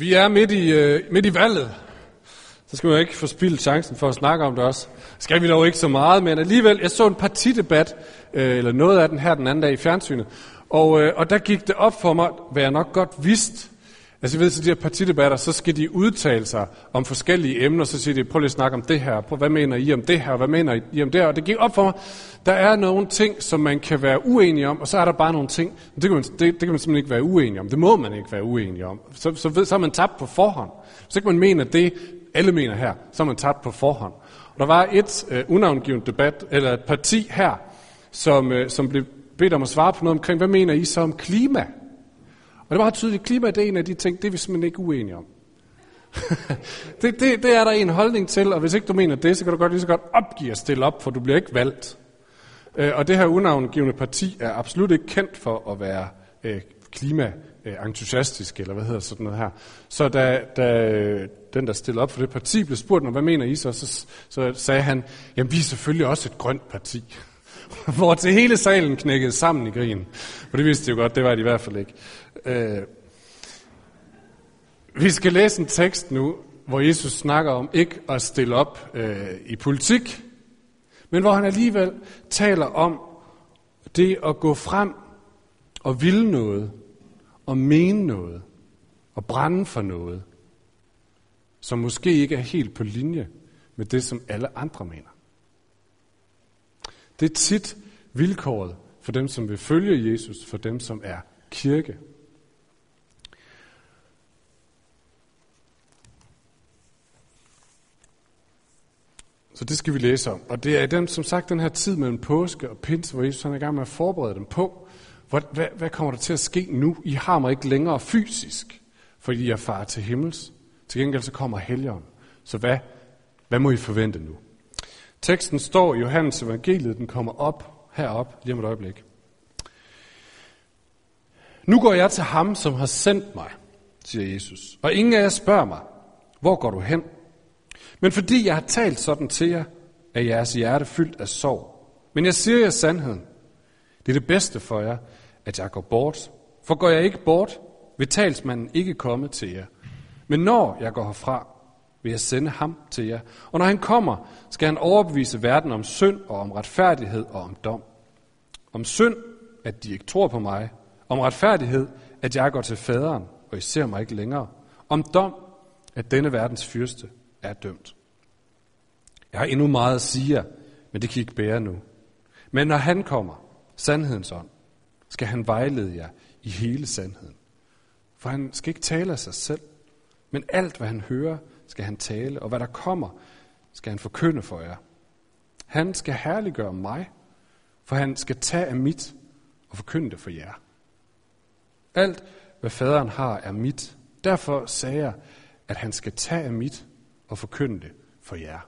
Vi er midt i, øh, midt i valget. Så skal man jo ikke få spildt chancen for at snakke om det også. Skal vi dog ikke så meget, men alligevel, jeg så en partidebat, øh, eller noget af den her den anden dag i fjernsynet, og, øh, og der gik det op for mig, hvad jeg nok godt vidste. Altså jeg ved, til de her partidebatter, så skal de udtale sig om forskellige emner, så siger de, prøv lige at snakke om det her, prøv, hvad mener I om det her, hvad mener I om det her, og det gik op for mig, der er nogle ting, som man kan være uenig om, og så er der bare nogle ting, det kan man, det, det kan man simpelthen ikke være uenig om, det må man ikke være uenig om, så, så, ved, så er man tabt på forhånd. Så kan man mene, at det alle mener her, så er man tabt på forhånd. Og der var et øh, unavngivet debat, eller et parti her, som, øh, som blev bedt om at svare på noget omkring, hvad mener I så om klima? Og det var tydeligt, at klima det er en af de ting, det er vi simpelthen ikke uenige om. det, det, det er der en holdning til, og hvis ikke du mener det, så kan du godt lige så godt opgive at stille op, for du bliver ikke valgt. Øh, og det her unavngivende parti er absolut ikke kendt for at være øh, klima entusiastisk, eller hvad hedder sådan noget her. Så da, da den, der stillede op for det parti, blev spurgt, hvad mener I så, så, så sagde han, jamen vi er selvfølgelig også et grønt parti. Hvor til hele salen knækkede sammen i grin. For det vidste de jo godt, det var de i hvert fald ikke. Øh, vi skal læse en tekst nu, hvor Jesus snakker om ikke at stille op øh, i politik, men hvor han alligevel taler om det at gå frem og ville noget, og mene noget, og brænde for noget, som måske ikke er helt på linje med det, som alle andre mener. Det er tit vilkåret for dem, som vil følge Jesus, for dem, som er kirke. Så det skal vi læse om. Og det er den, som sagt, den her tid mellem påske og pinse, hvor Jesus er i gang med at forberede dem på, hvad, hvad, hvad kommer der til at ske nu? I har mig ikke længere fysisk, fordi jeg far til himmels. Til gengæld så kommer helgen. Så hvad, hvad må I forvente nu? Teksten står i Johannes evangeliet, den kommer op herop lige om et øjeblik. Nu går jeg til ham, som har sendt mig, siger Jesus. Og ingen af jer spørger mig, hvor går du hen? Men fordi jeg har talt sådan til jer, er jeres hjerte fyldt af sorg. Men jeg siger jer sandheden. Det er det bedste for jer, at jeg går bort. For går jeg ikke bort, vil talsmanden ikke komme til jer. Men når jeg går herfra, vil jeg sende ham til jer. Og når han kommer, skal han overbevise verden om synd og om retfærdighed og om dom. Om synd, at de ikke tror på mig. Om retfærdighed, at jeg går til faderen, og I ser mig ikke længere. Om dom, at denne verdens fyrste er dømt. Jeg har endnu meget at sige jer, men det kan I ikke bære nu. Men når han kommer, sandhedens ånd, skal han vejlede jer i hele sandheden. For han skal ikke tale af sig selv, men alt, hvad han hører, skal han tale, og hvad der kommer, skal han forkynde for jer. Han skal herliggøre mig, for han skal tage af mit og forkynde det for jer. Alt, hvad faderen har, er mit. Derfor sagde jeg, at han skal tage af mit og forkynde det for jer.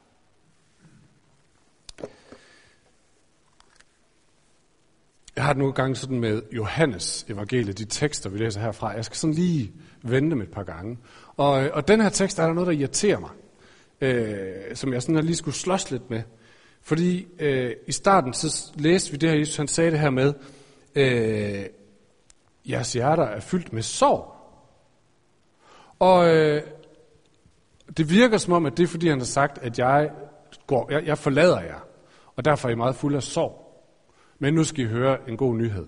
Jeg har det nogle gange sådan med Johannes evangeliet, de tekster, vi læser herfra. Jeg skal sådan lige vende dem et par gange. Og, og den her tekst er der noget, der irriterer mig, øh, som jeg sådan lige skulle slås lidt med. Fordi øh, i starten så læste vi det her, Jesus han sagde det her med, øh, jeres hjerter er fyldt med sorg. Og øh, det virker som om, at det er fordi, han har sagt, at jeg, går, jeg, jeg forlader jer, og derfor er I meget fuld af sorg. Men nu skal I høre en god nyhed.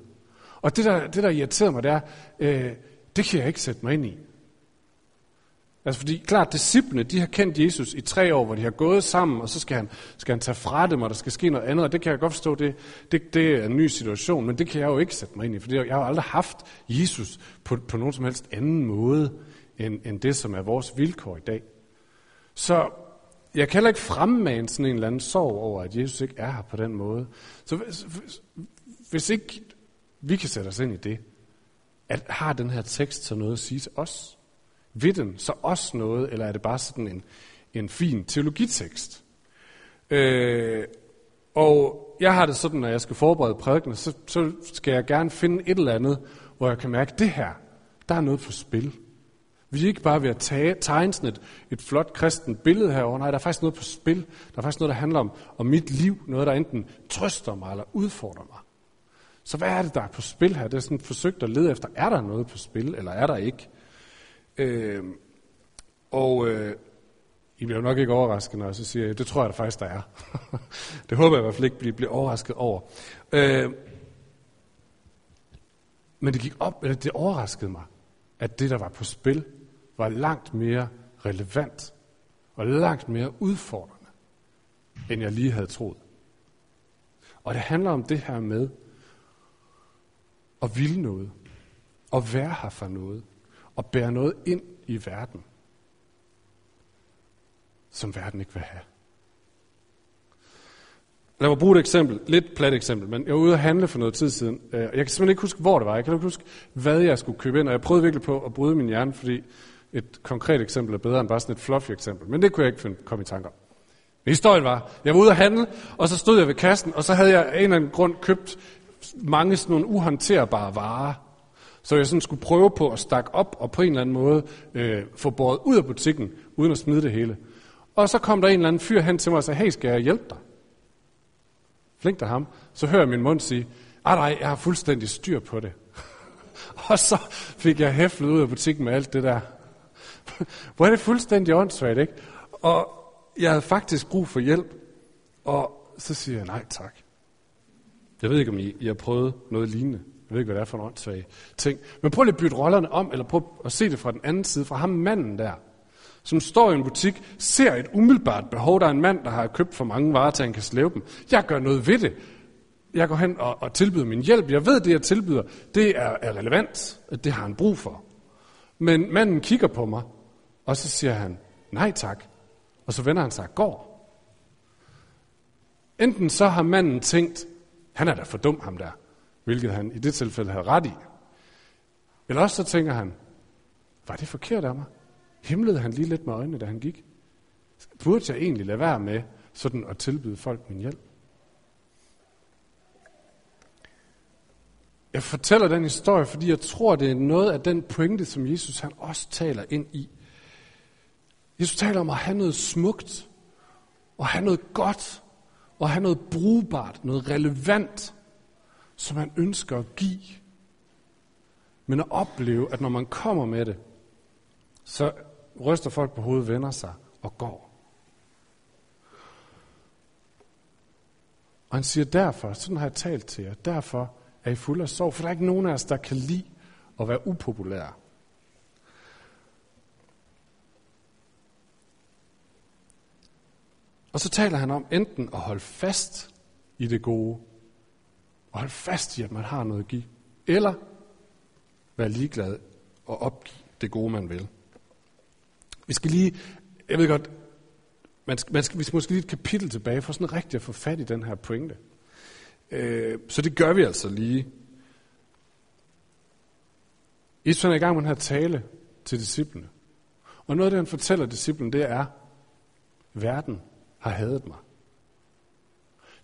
Og det, der, det, der irriterer mig, det er, øh, det kan jeg ikke sætte mig ind i. Altså fordi, klart, disciplene, de har kendt Jesus i tre år, hvor de har gået sammen, og så skal han, skal han tage fra dem, og der skal ske noget andet, og det kan jeg godt forstå, det, det, det er en ny situation, men det kan jeg jo ikke sætte mig ind i, for jeg har aldrig haft Jesus på, på nogen som helst anden måde, end, end det, som er vores vilkår i dag. Så jeg kan heller ikke fremmane sådan en eller anden sorg over, at Jesus ikke er her på den måde. Så hvis, hvis ikke vi kan sætte os ind i det, at har den her tekst så noget at sige til os? Vil den så os noget, eller er det bare sådan en, en fin teologitekst? Øh, og jeg har det sådan, når jeg skal forberede prædikene, så, så skal jeg gerne finde et eller andet, hvor jeg kan mærke, at det her, der er noget på spil. Vi er ikke bare ved at tage, tegne sådan et, et flot kristent billede herovre. Nej, der er faktisk noget på spil. Der er faktisk noget, der handler om, om mit liv. Noget, der enten trøster mig eller udfordrer mig. Så hvad er det, der er på spil her? Det er sådan forsøgt at lede efter, er der noget på spil, eller er der ikke? Øh, Og øh, I bliver jo nok ikke overrasket, når jeg så siger, det tror jeg der faktisk, der er. det håber jeg i hvert fald ikke, bliver, bliver overrasket over. Øh, men det gik op, eller det overraskede mig, at det, der var på spil, var langt mere relevant og langt mere udfordrende, end jeg lige havde troet. Og det handler om det her med at ville noget, at være her for noget, og bære noget ind i verden, som verden ikke vil have. Lad mig bruge et eksempel, lidt plat eksempel, men jeg var ude at handle for noget tid siden. Øh, jeg kan simpelthen ikke huske, hvor det var. Jeg kan ikke huske, hvad jeg skulle købe ind, og jeg prøvede virkelig på at bryde min hjerne, fordi et konkret eksempel er bedre end bare sådan et fluffy eksempel. Men det kunne jeg ikke finde, komme i tanker om. Men historien var, jeg var ude at handle, og så stod jeg ved kassen, og så havde jeg af en eller anden grund købt mange sådan nogle uhåndterbare varer. Så jeg sådan skulle prøve på at stakke op og på en eller anden måde øh, få båret ud af butikken, uden at smide det hele. Og så kom der en eller anden fyr hen til mig og sagde, hey, skal jeg hjælpe dig? Flink af ham. Så hører jeg min mund sige, ah nej, jeg har fuldstændig styr på det. og så fik jeg hæflet ud af butikken med alt det der. Hvor er det fuldstændig åndssvagt, ikke? Og jeg havde faktisk brug for hjælp, og så siger jeg nej tak. Jeg ved ikke, om I, I har prøvet noget lignende. Jeg ved ikke, hvad det er for en åndssvag ting. Men prøv lige at bytte rollerne om, eller prøv at se det fra den anden side, fra ham manden der, som står i en butik, ser et umiddelbart behov. Der er en mand, der har købt for mange varer, til han kan slæve dem. Jeg gør noget ved det. Jeg går hen og, og tilbyder min hjælp. Jeg ved, det jeg tilbyder, det er, er relevant. At det har han brug for. Men manden kigger på mig, og så siger han, nej tak. Og så vender han sig og går. Enten så har manden tænkt, han er da for dum ham der, hvilket han i det tilfælde havde ret i. Eller også så tænker han, var det forkert af mig? Himlede han lige lidt med øjnene, da han gik? Burde jeg egentlig lade være med sådan at tilbyde folk min hjælp? Jeg fortæller den historie, fordi jeg tror, det er noget af den pointe, som Jesus han også taler ind i. Jesus taler om at have noget smukt, og have noget godt, og have noget brugbart, noget relevant, som man ønsker at give. Men at opleve, at når man kommer med det, så ryster folk på hovedet, vender sig og går. Og han siger derfor, sådan har jeg talt til jer, derfor er I fuld af sorg, for der er ikke nogen af os, der kan lide at være upopulære. Og så taler han om enten at holde fast i det gode, og holde fast i, at man har noget at give, eller være ligeglad og opgive det gode, man vil. Vi skal lige, jeg ved godt, man skal, man skal, vi skal måske lige et kapitel tilbage for sådan rigtig at få fat i den her pointe. Øh, så det gør vi altså lige. Jesus er i gang med den her tale til disciplene. Og noget af det, han fortæller disciplen, det er, verden har hadet mig.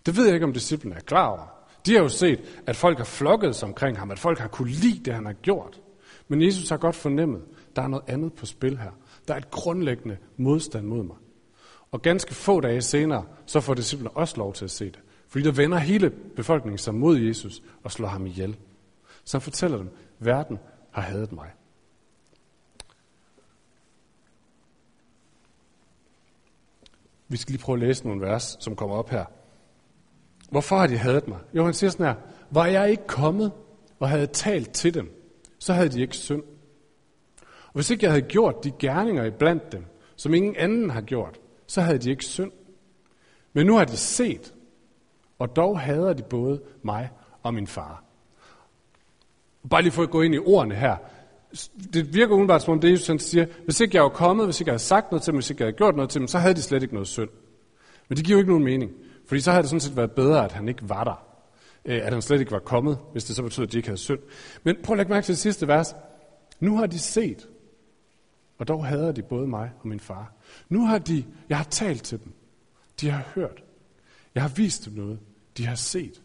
Det ved jeg ikke, om disciplene er klar over. De har jo set, at folk har flokket sig omkring ham, at folk har kunne lide det, han har gjort. Men Jesus har godt fornemmet, at der er noget andet på spil her. Der er et grundlæggende modstand mod mig. Og ganske få dage senere, så får disciplene også lov til at se det. Fordi der vender hele befolkningen sig mod Jesus og slår ham ihjel. Så han fortæller dem, verden har hadet mig. Vi skal lige prøve at læse nogle vers, som kommer op her. Hvorfor har de hadet mig? Jo, han siger sådan her. Var jeg ikke kommet og havde talt til dem, så havde de ikke synd. Og hvis ikke jeg havde gjort de gerninger iblandt dem, som ingen anden har gjort, så havde de ikke synd. Men nu har de set, og dog hader de både mig og min far. Bare lige for at gå ind i ordene her. Det virker umiddelbart som om det, Jesus siger, hvis ikke jeg var kommet, hvis ikke jeg havde sagt noget til dem, hvis ikke jeg havde gjort noget til dem, så havde de slet ikke noget synd. Men det giver jo ikke nogen mening. Fordi så havde det sådan set været bedre, at han ikke var der. Øh, at han slet ikke var kommet, hvis det så betød, at de ikke havde synd. Men prøv at lægge mærke til det sidste vers. Nu har de set, og dog hader de både mig og min far. Nu har de, jeg har talt til dem. De har hørt. Jeg har vist dem noget. De har set.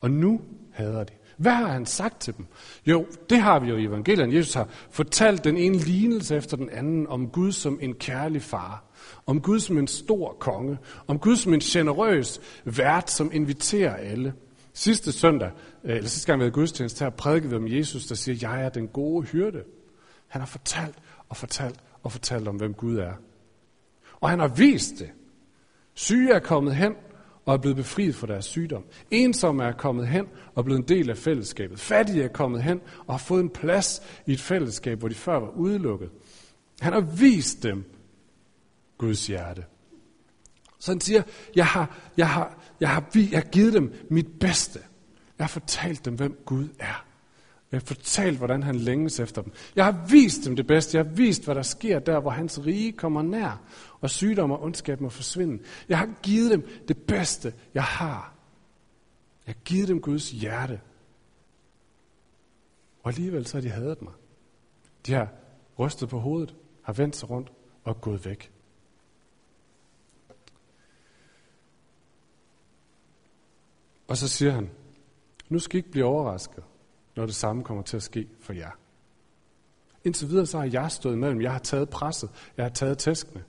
Og nu hader de. Hvad har han sagt til dem? Jo, det har vi jo i evangeliet. Jesus har fortalt den ene lignelse efter den anden om Gud som en kærlig far. Om Gud som en stor konge. Om Gud som en generøs vært, som inviterer alle. Sidste søndag, øh, eller sidste gang vi havde gudstjeneste her, prædikede vi om Jesus, der siger, jeg er den gode hyrde. Han har fortalt og fortalt og fortalt om, hvem Gud er. Og han har vist det. Syge er kommet hen og er blevet befriet fra deres sygdom. Ensomme er kommet hen og blevet en del af fællesskabet. Fattige er kommet hen og har fået en plads i et fællesskab, hvor de før var udelukket. Han har vist dem Guds hjerte. Så han siger, jeg har, jeg har, jeg har, jeg har givet dem mit bedste. Jeg har fortalt dem, hvem Gud er. Jeg har fortalt, hvordan han længes efter dem. Jeg har vist dem det bedste. Jeg har vist, hvad der sker der, hvor hans rige kommer nær, og sygdom og ondskab må forsvinde. Jeg har givet dem det bedste, jeg har. Jeg har givet dem Guds hjerte. Og alligevel så har de hadet mig. De har rystet på hovedet, har vendt sig rundt og gået væk. Og så siger han, nu skal I ikke blive overrasket, når det samme kommer til at ske for jer. Indtil videre så har jeg stået imellem. Jeg har taget presset. Jeg har taget tæskene.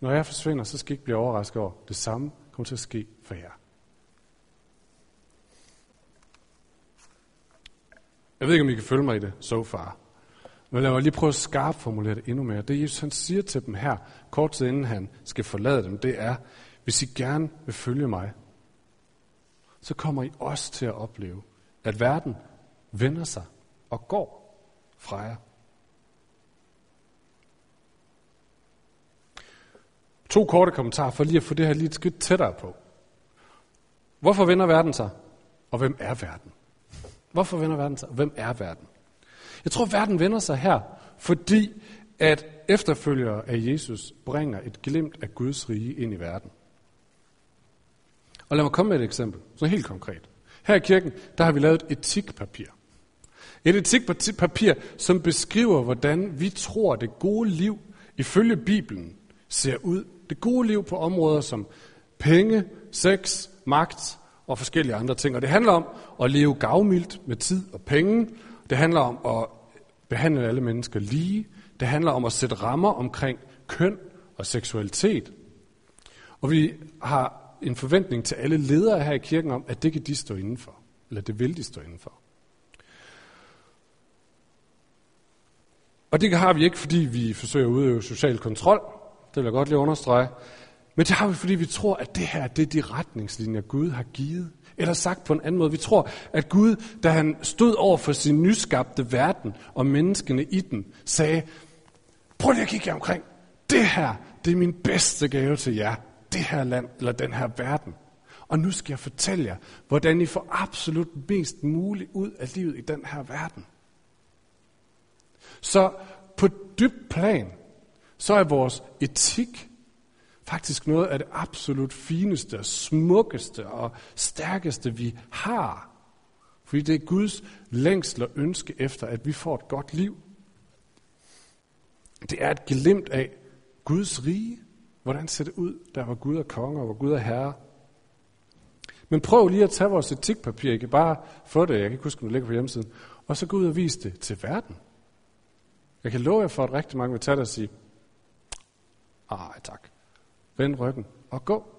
Når jeg forsvinder, så skal I ikke blive overrasket over. Det samme kommer til at ske for jer. Jeg ved ikke, om I kan følge mig i det so far. Men lad mig lige prøve at skarpt formulere det endnu mere. Det Jesus han siger til dem her, kort tid inden han skal forlade dem, det er, hvis I gerne vil følge mig, så kommer I også til at opleve, at verden vender sig og går fra jer. To korte kommentarer for lige at få det her lige et skridt tættere på. Hvorfor vender verden sig? Og hvem er verden? Hvorfor vender verden sig? Og hvem er verden? Jeg tror, verden vender sig her, fordi at efterfølgere af Jesus bringer et glimt af Guds rige ind i verden. Og lad mig komme med et eksempel, så helt konkret. Her i kirken, der har vi lavet et etikpapir. Et etikpapir, som beskriver, hvordan vi tror, det gode liv ifølge Bibelen ser ud. Det gode liv på områder som penge, sex, magt og forskellige andre ting. Og det handler om at leve gavmildt med tid og penge. Det handler om at behandle alle mennesker lige. Det handler om at sætte rammer omkring køn og seksualitet. Og vi har en forventning til alle ledere her i kirken om, at det kan de stå indenfor. Eller det vil de stå indenfor. Og det har vi ikke, fordi vi forsøger at udøve social kontrol. Det vil jeg godt lige understrege. Men det har vi, fordi vi tror, at det her det er de retningslinjer, Gud har givet. Eller sagt på en anden måde, vi tror, at Gud, da han stod over for sin nyskabte verden og menneskene i den, sagde, prøv lige at kigge jer omkring. Det her, det er min bedste gave til jer det her land eller den her verden. Og nu skal jeg fortælle jer, hvordan I får absolut mest muligt ud af livet i den her verden. Så på dybt plan, så er vores etik faktisk noget af det absolut fineste, smukkeste og stærkeste, vi har. Fordi det er Guds længsel og ønske efter, at vi får et godt liv. Det er et glimt af Guds rige. Hvordan ser det ud, der hvor Gud er konge og hvor Gud er herre? Men prøv lige at tage vores etikpapir, ikke bare få det, jeg kan ikke huske, om det ligger på hjemmesiden, og så gå ud og vise det til verden. Jeg kan love jer for, at rigtig mange vil tage det og sige, ej tak, vend ryggen og gå.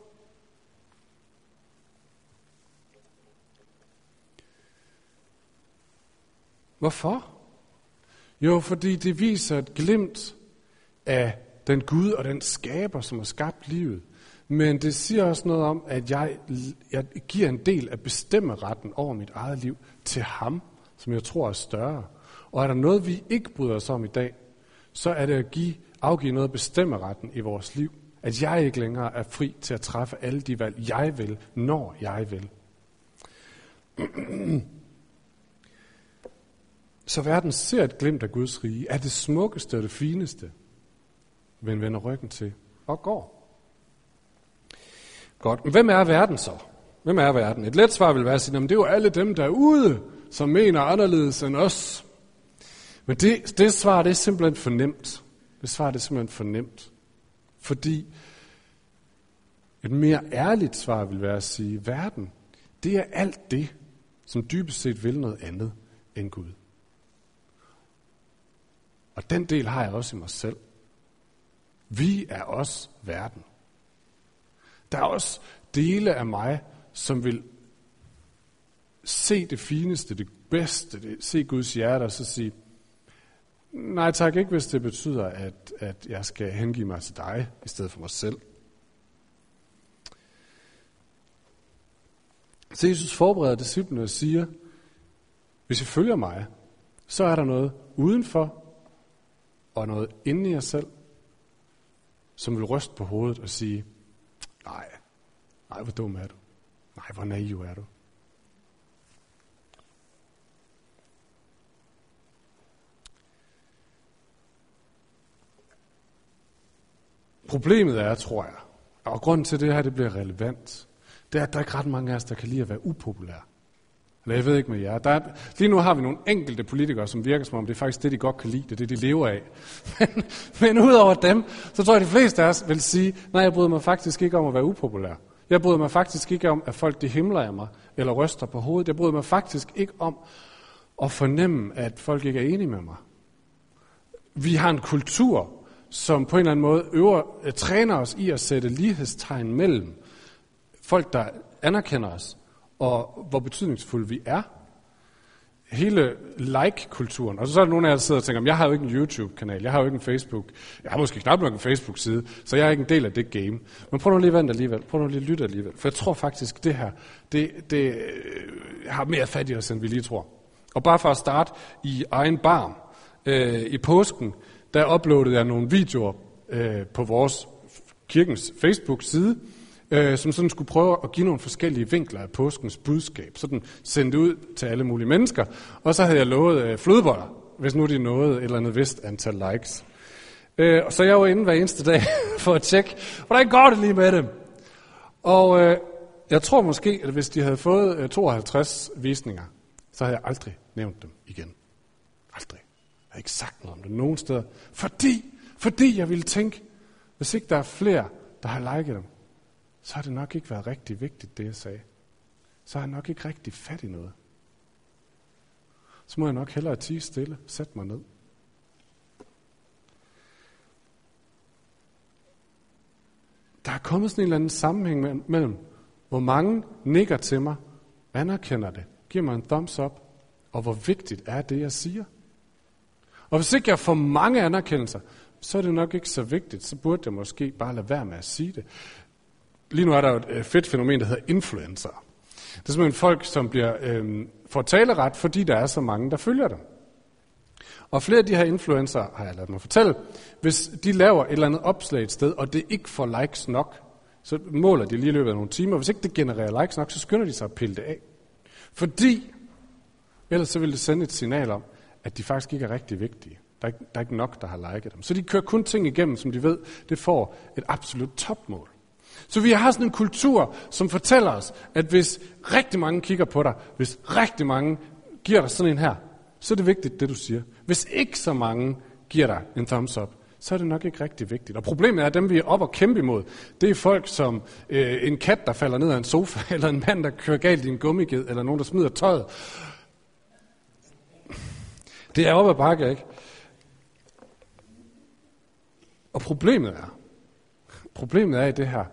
Hvorfor? Jo, fordi det viser et glimt af den Gud og den skaber, som har skabt livet. Men det siger også noget om, at jeg, jeg giver en del af bestemmeretten over mit eget liv til ham, som jeg tror er større. Og er der noget, vi ikke bryder os om i dag, så er det at give, afgive noget af bestemmeretten i vores liv. At jeg ikke længere er fri til at træffe alle de valg, jeg vil, når jeg vil. Så verden ser et glimt af Guds rige, er det smukkeste og det fineste men vender ryggen til og går. Godt, men hvem er verden så? Hvem er verden? Et let svar vil være at sige, at det er jo alle dem derude, som mener anderledes end os. Men det, det svar, det er simpelthen for nemt. Det svar, det er simpelthen for nemt. Fordi et mere ærligt svar vil være at sige, verden, det er alt det, som dybest set vil noget andet end Gud. Og den del har jeg også i mig selv. Vi er også verden. Der er også dele af mig, som vil se det fineste, det bedste, det, se Guds hjerte og så sige, Nej tak, ikke hvis det betyder, at, at jeg skal hengive mig til dig, i stedet for mig selv. Så Jesus forbereder disciplene og siger, hvis I følger mig, så er der noget udenfor og noget inde i jer selv, som vil ryste på hovedet og sige, nej, nej, hvor dum er du. Nej, hvor naiv er du. Problemet er, tror jeg, og grunden til, det her det bliver relevant, det er, at der er ikke ret mange af os, der kan lide at være upopulære. Eller jeg ved ikke med jer. Der er, lige nu har vi nogle enkelte politikere, som virker som om, det er faktisk det, de godt kan lide. Det er det, de lever af. Men, men udover dem, så tror jeg, at de fleste af os vil sige, nej, jeg bryder mig faktisk ikke om at være upopulær. Jeg bryder mig faktisk ikke om, at folk de himler af mig, eller ryster på hovedet. Jeg bryder mig faktisk ikke om at fornemme, at folk ikke er enige med mig. Vi har en kultur, som på en eller anden måde øver, øh, træner os i at sætte lighedstegn mellem folk, der anerkender os, og hvor betydningsfulde vi er. Hele like-kulturen. Og så er der nogle af jer, der sidder og tænker, jeg har jo ikke en YouTube-kanal, jeg har jo ikke en Facebook, jeg har måske knap nok en Facebook-side, så jeg er ikke en del af det game. Men prøv nu lige at vente alligevel, prøv nu lige at lytte alligevel, for jeg tror faktisk, det her, det, det øh, har mere fat i os, end vi lige tror. Og bare for at starte i egen barm, øh, i påsken, der uploadede jeg nogle videoer øh, på vores kirkens Facebook-side, øh, som sådan skulle prøve at give nogle forskellige vinkler af påskens budskab. Sådan sendt ud til alle mulige mennesker. Og så havde jeg lovet øh, flødeboller, hvis nu de nåede et eller andet vist antal likes. Øh, så jeg var inde hver eneste dag for at tjekke, hvordan går det lige med dem. Og øh, jeg tror måske, at hvis de havde fået øh, 52 visninger, så havde jeg aldrig nævnt dem igen. Aldrig. Har ikke sagt noget om det nogen steder. Fordi, fordi jeg ville tænke, hvis ikke der er flere, der har liket dem, så har det nok ikke været rigtig vigtigt, det jeg sagde. Så har jeg nok ikke rigtig fat i noget. Så må jeg nok hellere tige stille, sætte mig ned. Der er kommet sådan en eller anden sammenhæng mellem, hvor mange nikker til mig, anerkender det, giver mig en thumbs up, og hvor vigtigt er det, jeg siger. Og hvis ikke jeg får mange anerkendelser, så er det nok ikke så vigtigt. Så burde jeg måske bare lade være med at sige det. Lige nu er der jo et øh, fedt fænomen, der hedder influencer. Det er simpelthen folk, som bliver, øh, får taleret, fordi der er så mange, der følger dem. Og flere af de her influencer, har jeg ladet mig fortælle, hvis de laver et eller andet opslag et sted, og det ikke får likes nok, så måler de lige i løbet af nogle timer. Hvis ikke det genererer likes nok, så skynder de sig at pille det af. Fordi, ellers så vil det sende et signal om, at de faktisk ikke er rigtig vigtige. Der er ikke, der er ikke nok, der har liket dem. Så de kører kun ting igennem, som de ved, det får et absolut topmål. Så vi har sådan en kultur, som fortæller os, at hvis rigtig mange kigger på dig, hvis rigtig mange giver dig sådan en her, så er det vigtigt, det du siger. Hvis ikke så mange giver dig en thumbs up, så er det nok ikke rigtig vigtigt. Og problemet er, at dem vi er op og kæmpe imod, det er folk som øh, en kat, der falder ned af en sofa, eller en mand, der kører galt i en gummiged, eller nogen, der smider tøjet. Det er op ad bakke, ikke? Og problemet er, problemet er i det her,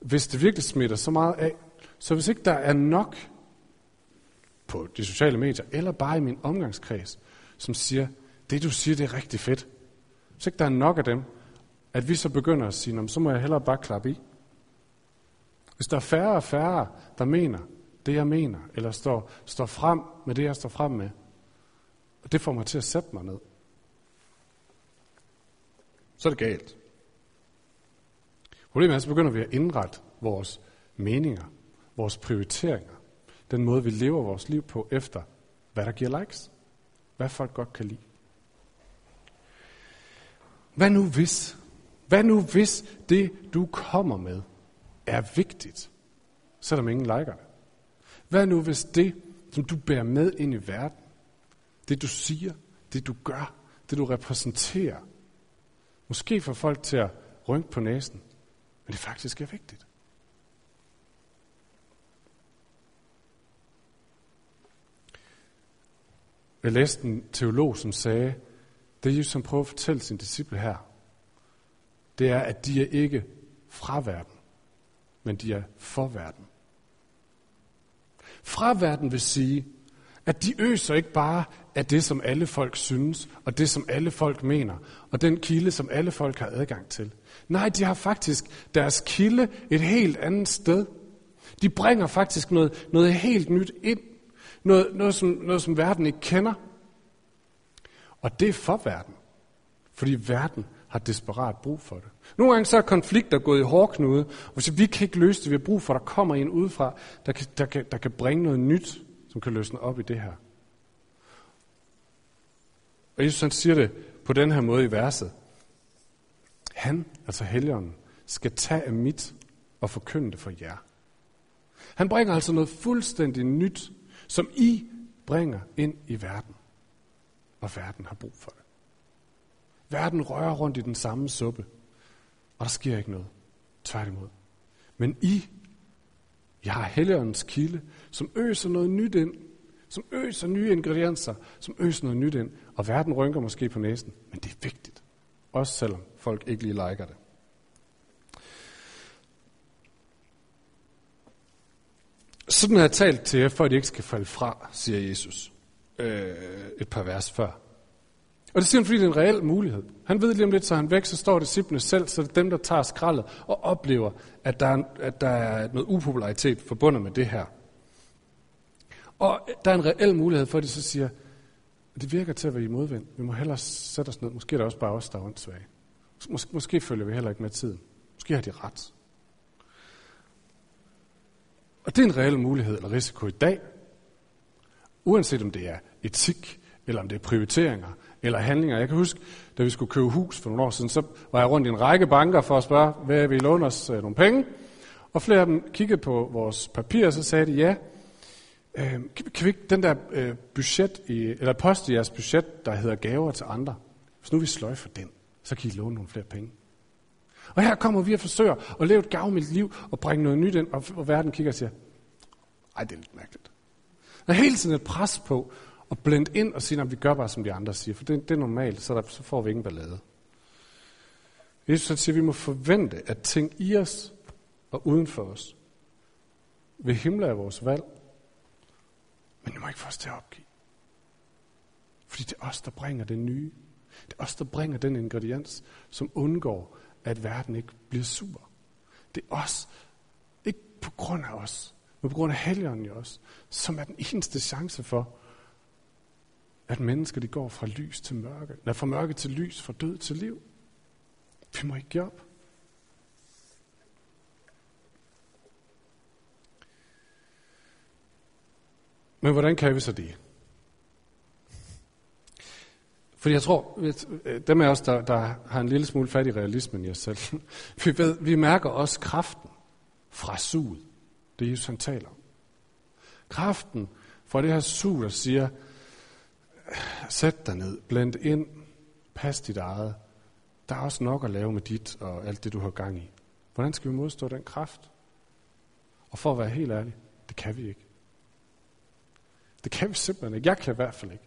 hvis det virkelig smitter så meget af, så hvis ikke der er nok på de sociale medier, eller bare i min omgangskreds, som siger, det du siger, det er rigtig fedt. Hvis ikke der er nok af dem, at vi så begynder at sige, så må jeg hellere bare klappe i. Hvis der er færre og færre, der mener det, jeg mener, eller står, står frem med det, jeg står frem med, og det får mig til at sætte mig ned, så er det galt. Problemet er, så begynder vi at indrette vores meninger, vores prioriteringer, den måde, vi lever vores liv på efter, hvad der giver likes, hvad folk godt kan lide. Hvad nu hvis? Hvad nu hvis det, du kommer med, er vigtigt, selvom ingen liker det? Hvad nu hvis det, som du bærer med ind i verden, det du siger, det du gør, det du repræsenterer, måske får folk til at rynke på næsen, men det faktisk er vigtigt. Jeg læste en teolog, som sagde, det Jesus som prøver at fortælle sine disciple her, det er, at de er ikke fra verden, men de er for verden. Fra verden vil sige, at de øser ikke bare af det, som alle folk synes, og det, som alle folk mener, og den kilde, som alle folk har adgang til. Nej, de har faktisk deres kilde et helt andet sted. De bringer faktisk noget, noget helt nyt ind. Noget, noget, som, noget, som verden ikke kender. Og det er for verden. Fordi verden har desperat brug for det. Nogle gange så er konflikter gået i hårdknude, og hvis vi kan ikke løse det, vi har brug for, at der kommer en udefra, der kan, der, kan, der kan bringe noget nyt, som kan løsne op i det her. Og Jesus han siger det på den her måde i verset. Han, altså helgeren, skal tage af mit og forkynde det for jer. Han bringer altså noget fuldstændig nyt, som I bringer ind i verden. Og verden har brug for det. Verden rører rundt i den samme suppe, og der sker ikke noget. Tværtimod. Men I, jeg har Helligåndens kilde, som øser noget nyt ind, som øser nye ingredienser, som øser noget nyt ind, og verden rynker måske på næsen, men det er vigtigt. Også selvom folk ikke lige liker det. Sådan har jeg talt til jer, for at I ikke skal falde fra, siger Jesus øh, et par vers før. Og det siger han, fordi det er en reel mulighed. Han ved lige om lidt, så han væk, så står disciplene selv, så det er dem, der tager skraldet og oplever, at der, er, at der er noget upopularitet forbundet med det her. Og der er en reel mulighed for, at de så siger, det virker til at være i modvind. Vi må hellere sætte os ned. Måske er det også bare os, der er åndssvage. Mås- måske følger vi heller ikke med tiden. Måske har de ret. Og det er en reel mulighed eller risiko i dag. Uanset om det er etik, eller om det er prioriteringer, eller handlinger. Jeg kan huske, da vi skulle købe hus for nogle år siden, så var jeg rundt i en række banker for at spørge, hvad vi låne os øh, nogle penge? Og flere af dem kiggede på vores papirer, og så sagde de, ja, øh, kan, kan vi ikke den der øh, budget, i, eller post i jeres budget, der hedder gaver til andre, hvis nu vi sløjfer den, så kan I låne nogle flere penge. Og her kommer vi og forsøger at leve et gavmildt liv og bringe noget nyt ind, og, og verden kigger og siger, ej, det er lidt mærkeligt. Der er hele tiden et pres på at blende ind og sige, at vi gør bare, som de andre siger, for det, det er normalt, så, der, så får vi ingen ballade. Jesus siger, at vi må forvente, at ting i os og uden for os ved himle af vores valg, men det må ikke få os til at opgive. Fordi det er os, der bringer det nye. Det er os, der bringer den ingrediens, som undgår, at verden ikke bliver sur. Det er os, ikke på grund af os, men på grund af helgeren i os, som er den eneste chance for, at mennesker de går fra lys til mørke, eller fra mørke til lys, fra død til liv. Vi må ikke give op. Men hvordan kan vi så det? Fordi jeg tror, øh, dem af os, der, der har en lille smule fat i realismen i os selv, vi, ved, vi mærker også kraften fra suget. Det Jesus han taler om. Kraften fra det her sug, der siger, sæt dig ned, blend ind, pas dit eget. Der er også nok at lave med dit og alt det, du har gang i. Hvordan skal vi modstå den kraft? Og for at være helt ærlig, det kan vi ikke. Det kan vi simpelthen ikke. Jeg kan i hvert fald ikke.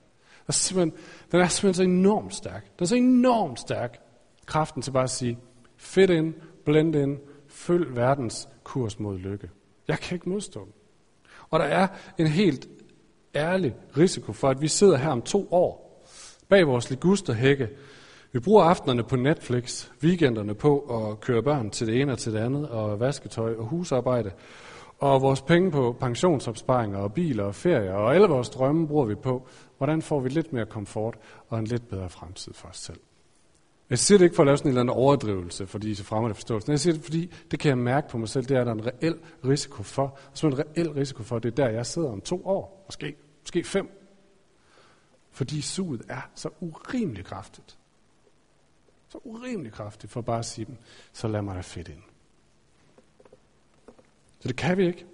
er simpelthen, den er simpelthen så enormt stærk. Den er så enormt stærk. Kraften til bare at sige, fedt ind, blend ind, følg verdens kurs mod lykke. Jeg kan ikke modstå den. Og der er en helt ærlig risiko for, at vi sidder her om to år bag vores ligusterhække. Vi bruger aftenerne på Netflix, weekenderne på at køre børn til det ene og til det andet, og vasketøj og husarbejde. Og vores penge på pensionsopsparinger og biler og ferier, og alle vores drømme bruger vi på, hvordan får vi lidt mere komfort og en lidt bedre fremtid for os selv. Jeg siger det ikke for at lave sådan en eller anden overdrivelse, fordi så fremmer det forståelsen. Jeg siger det, fordi det kan jeg mærke på mig selv, det er der en reel risiko for. Og så en reel risiko for, det er der, jeg sidder om to år, måske, måske fem. Fordi suget er så urimelig kraftigt. Så urimelig kraftigt for bare at sige dem, så lad mig da fedt ind. Så det kan vi ikke.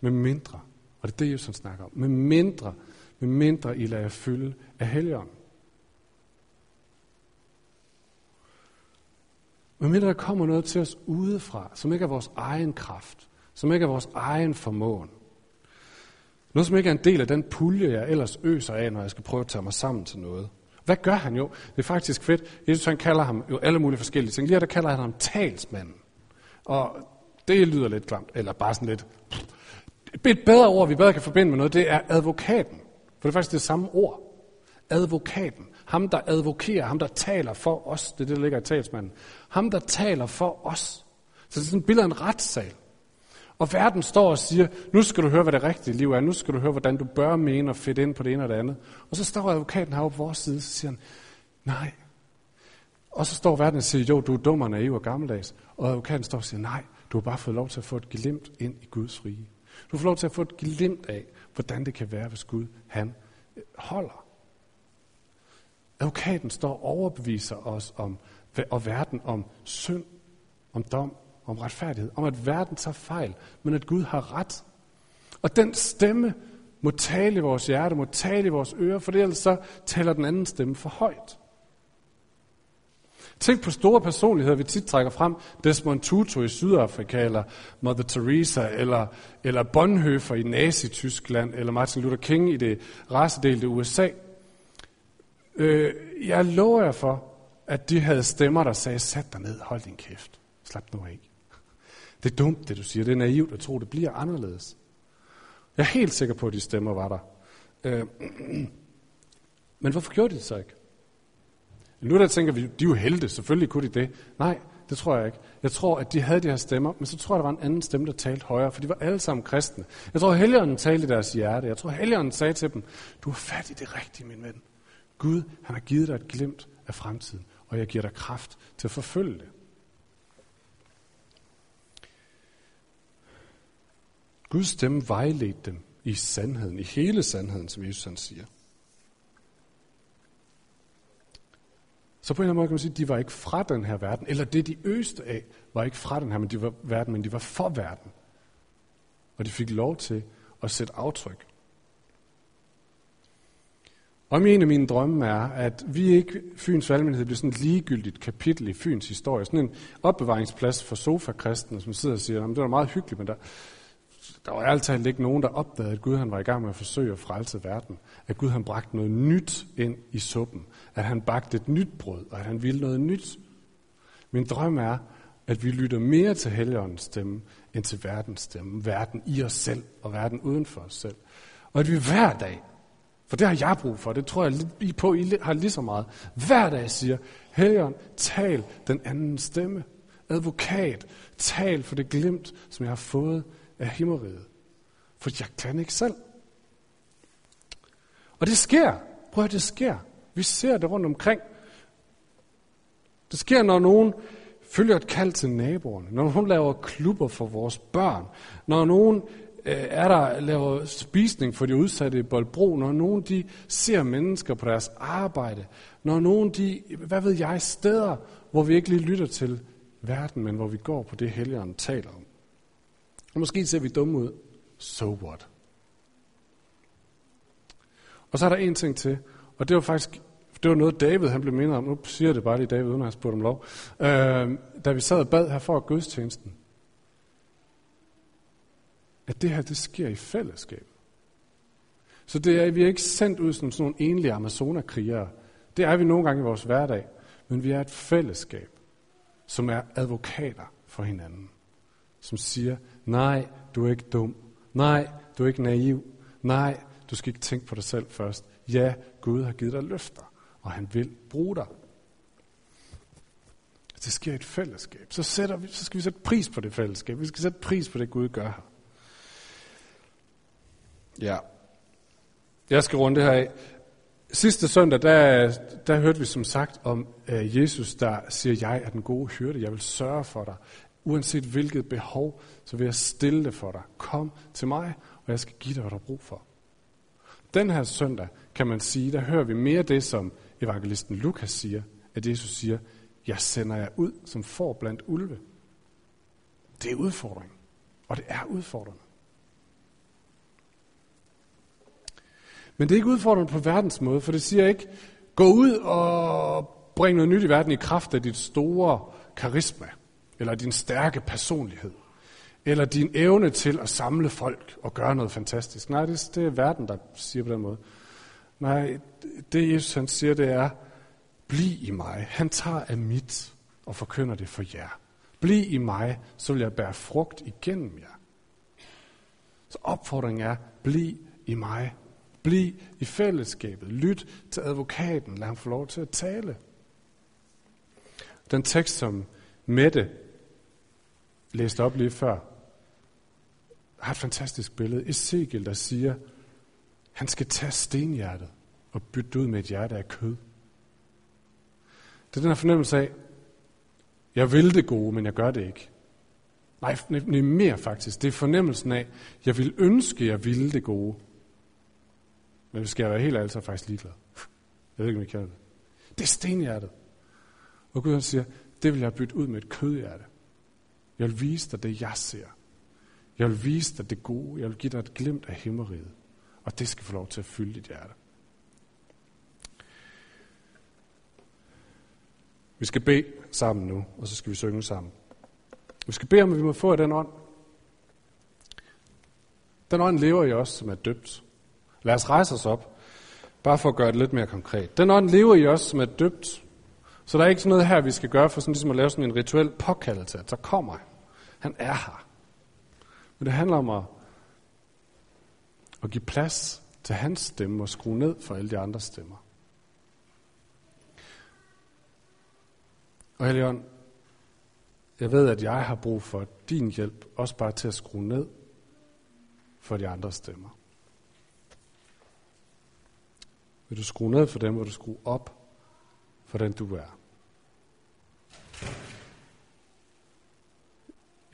Med mindre, og det er det, Jesus snakker om, med mindre, med mindre I lader jer fylde af helgen. Men mindre der kommer noget til os udefra, som ikke er vores egen kraft, som ikke er vores egen formåen. Noget, som ikke er en del af den pulje, jeg ellers øser af, når jeg skal prøve at tage mig sammen til noget. Hvad gør han jo? Det er faktisk fedt. Jesus han kalder ham jo alle mulige forskellige ting. Lige her, der kalder han ham talsmanden. Og det lyder lidt klamt, eller bare sådan lidt... Et bedre ord, vi bedre kan forbinde med noget, det er advokaten. For det er faktisk det samme ord. Advokaten. Ham, der advokerer. Ham, der taler for os. Det er det, der ligger i talsmanden. Ham, der taler for os. Så det er sådan et billede af en retssal. Og verden står og siger, nu skal du høre, hvad det rigtige liv er. Nu skal du høre, hvordan du bør mene og fedt ind på det ene og det andet. Og så står advokaten heroppe på vores side, så siger han, nej. Og så står verden og siger, jo, du er dum og naiv og gammeldags. Og advokaten står og siger, nej, du har bare fået lov til at få et glimt ind i Guds rige. Du får lov til at få et glimt af, hvordan det kan være, hvis Gud han øh, holder. Advokaten står og overbeviser os om, og verden om synd, om dom, om retfærdighed, om at verden tager fejl, men at Gud har ret. Og den stemme må tale i vores hjerte, må tale i vores ører, for ellers så taler den anden stemme for højt. Tænk på store personligheder, vi tit trækker frem. Desmond Tutu i Sydafrika, eller Mother Teresa, eller, eller Bonhoeffer i Nazi-Tyskland, eller Martin Luther King i det racedelte USA. Øh, jeg lover jer for, at de havde stemmer, der sagde, sæt dig ned, hold din kæft, slap nu af. Det er dumt, det du siger. Det er naivt at tro, det bliver anderledes. Jeg er helt sikker på, at de stemmer var der. Øh, men hvorfor gjorde de det så ikke? Nu der tænker vi, de er jo helte, selvfølgelig kunne de det. Nej, det tror jeg ikke. Jeg tror, at de havde de her stemmer, men så tror jeg, der var en anden stemme, der talte højere, for de var alle sammen kristne. Jeg tror, helligånden talte i deres hjerte. Jeg tror, helligånden sagde til dem, du er fat i det rigtige, min ven. Gud, han har givet dig et glimt af fremtiden, og jeg giver dig kraft til at forfølge det. Guds stemme vejledte dem i sandheden, i hele sandheden, som Jesus han siger. Så på en eller anden måde kan man sige, at de var ikke fra den her verden, eller det de øste af, var ikke fra den her men de var, verden, men de var for verden. Og de fik lov til at sætte aftryk. Og en af mine drømme er, at vi ikke, Fyns valgmyndighed, bliver sådan et ligegyldigt kapitel i Fyns historie. Sådan en opbevaringsplads for sofakristne, som sidder og siger, at det var meget hyggeligt, men der, der var altid ikke nogen, der opdagede, at Gud han var i gang med at forsøge at frelse verden. At Gud han bragte noget nyt ind i suppen. At han bagte et nyt brød, og at han ville noget nyt. Min drøm er, at vi lytter mere til Helligåndens stemme, end til verdens stemme. Verden i os selv, og verden uden for os selv. Og at vi hver dag, for det har jeg brug for, det tror jeg I på, I har lige så meget, hver dag siger, Helligånd, tal den anden stemme. Advokat, tal for det glimt, som jeg har fået af himmeriget. For jeg kan ikke selv. Og det sker. Prøv at det sker. Vi ser det rundt omkring. Det sker, når nogen følger et kald til naboerne, når nogen laver klubber for vores børn, når nogen øh, er der laver spisning for de udsatte i Boldbro, når nogen de ser mennesker på deres arbejde, når nogen de, hvad ved jeg, steder, hvor vi ikke lige lytter til verden, men hvor vi går på det, helgeren taler om. Og måske ser vi dumme ud. So what? Og så er der en ting til, og det var faktisk det var noget, David han blev mindre om. Nu siger det bare lige David, uden at have spurgt om lov. Øh, da vi sad og bad her for gudstjenesten. At det her, det sker i fællesskab. Så det er, vi er ikke sendt ud som sådan nogle enlige amazonakrigere. Det er vi nogle gange i vores hverdag. Men vi er et fællesskab, som er advokater for hinanden. Som siger, Nej, du er ikke dum. Nej, du er ikke naiv. Nej, du skal ikke tænke på dig selv først. Ja, Gud har givet dig løfter, og han vil bruge dig. Det sker et fællesskab. Så, sætter vi, så skal vi sætte pris på det fællesskab. Vi skal sætte pris på det, Gud gør her. Ja. Jeg skal runde det her af. Sidste søndag, der, der hørte vi som sagt om uh, Jesus, der siger, jeg er den gode hyrde, jeg vil sørge for dig. Uanset hvilket behov, så vil jeg stille det for dig. Kom til mig, og jeg skal give dig, hvad du har brug for. Den her søndag, kan man sige, der hører vi mere det, som evangelisten Lukas siger, at Jesus siger, jeg sender jer ud som får blandt ulve. Det er udfordring, og det er udfordrende. Men det er ikke udfordrende på verdens måde, for det siger ikke, gå ud og bring noget nyt i verden i kraft af dit store karisma eller din stærke personlighed, eller din evne til at samle folk og gøre noget fantastisk. Nej, det, det er verden, der siger på den måde. Nej, det Jesus han siger, det er, bliv i mig. Han tager af mit og forkynder det for jer. Bliv i mig, så vil jeg bære frugt igennem jer. Så opfordringen er, bliv i mig. Bliv i fællesskabet. Lyt til advokaten. Lad ham få lov til at tale. Den tekst, som Mette læste op lige før, har et fantastisk billede. Ezekiel, der siger, han skal tage stenhjertet og bytte ud med et hjerte af kød. Det er den her fornemmelse af, jeg vil det gode, men jeg gør det ikke. Nej, det er mere faktisk. Det er fornemmelsen af, jeg vil ønske, jeg ville det gode. Men hvis jeg være helt ærlig, så er jeg faktisk ligeglad. Jeg ved ikke, om jeg kender det. Det er stenhjertet. Og Gud han siger, det vil jeg bytte ud med et kødhjerte. Jeg vil vise dig det, jeg ser. Jeg vil vise dig det gode. Jeg vil give dig et glimt af himmeriget. Og det skal få lov til at fylde dit hjerte. Vi skal bede sammen nu, og så skal vi synge sammen. Vi skal bede om, at vi må få den ånd. Den ånd lever i os, som er døbt. Lad os rejse os op, bare for at gøre det lidt mere konkret. Den ånd lever i os, som er døbt. Så der er ikke sådan noget her, vi skal gøre for sådan ligesom at lave sådan en rituel påkaldelse, at så kommer han. Han er her. Men det handler om at, at give plads til hans stemme og skrue ned for alle de andre stemmer. Og Helion, jeg ved, at jeg har brug for din hjælp, også bare til at skrue ned for de andre stemmer. Vil du skrue ned for dem, hvor du skrue op for den, du er.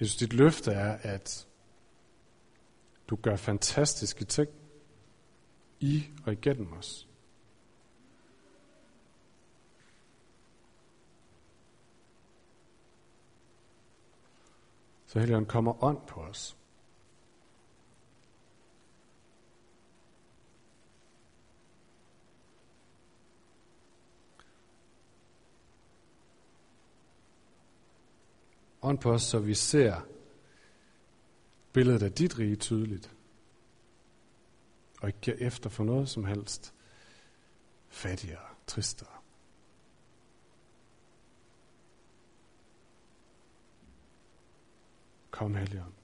Jesus, dit løfte er, at du gør fantastiske ting i og igennem os. Så Helligånden kommer ånd på os. Ånd på os, så vi ser billedet af dit rige tydeligt. Og ikke giver efter for noget som helst fattigere, tristere. Kom, Helligånd.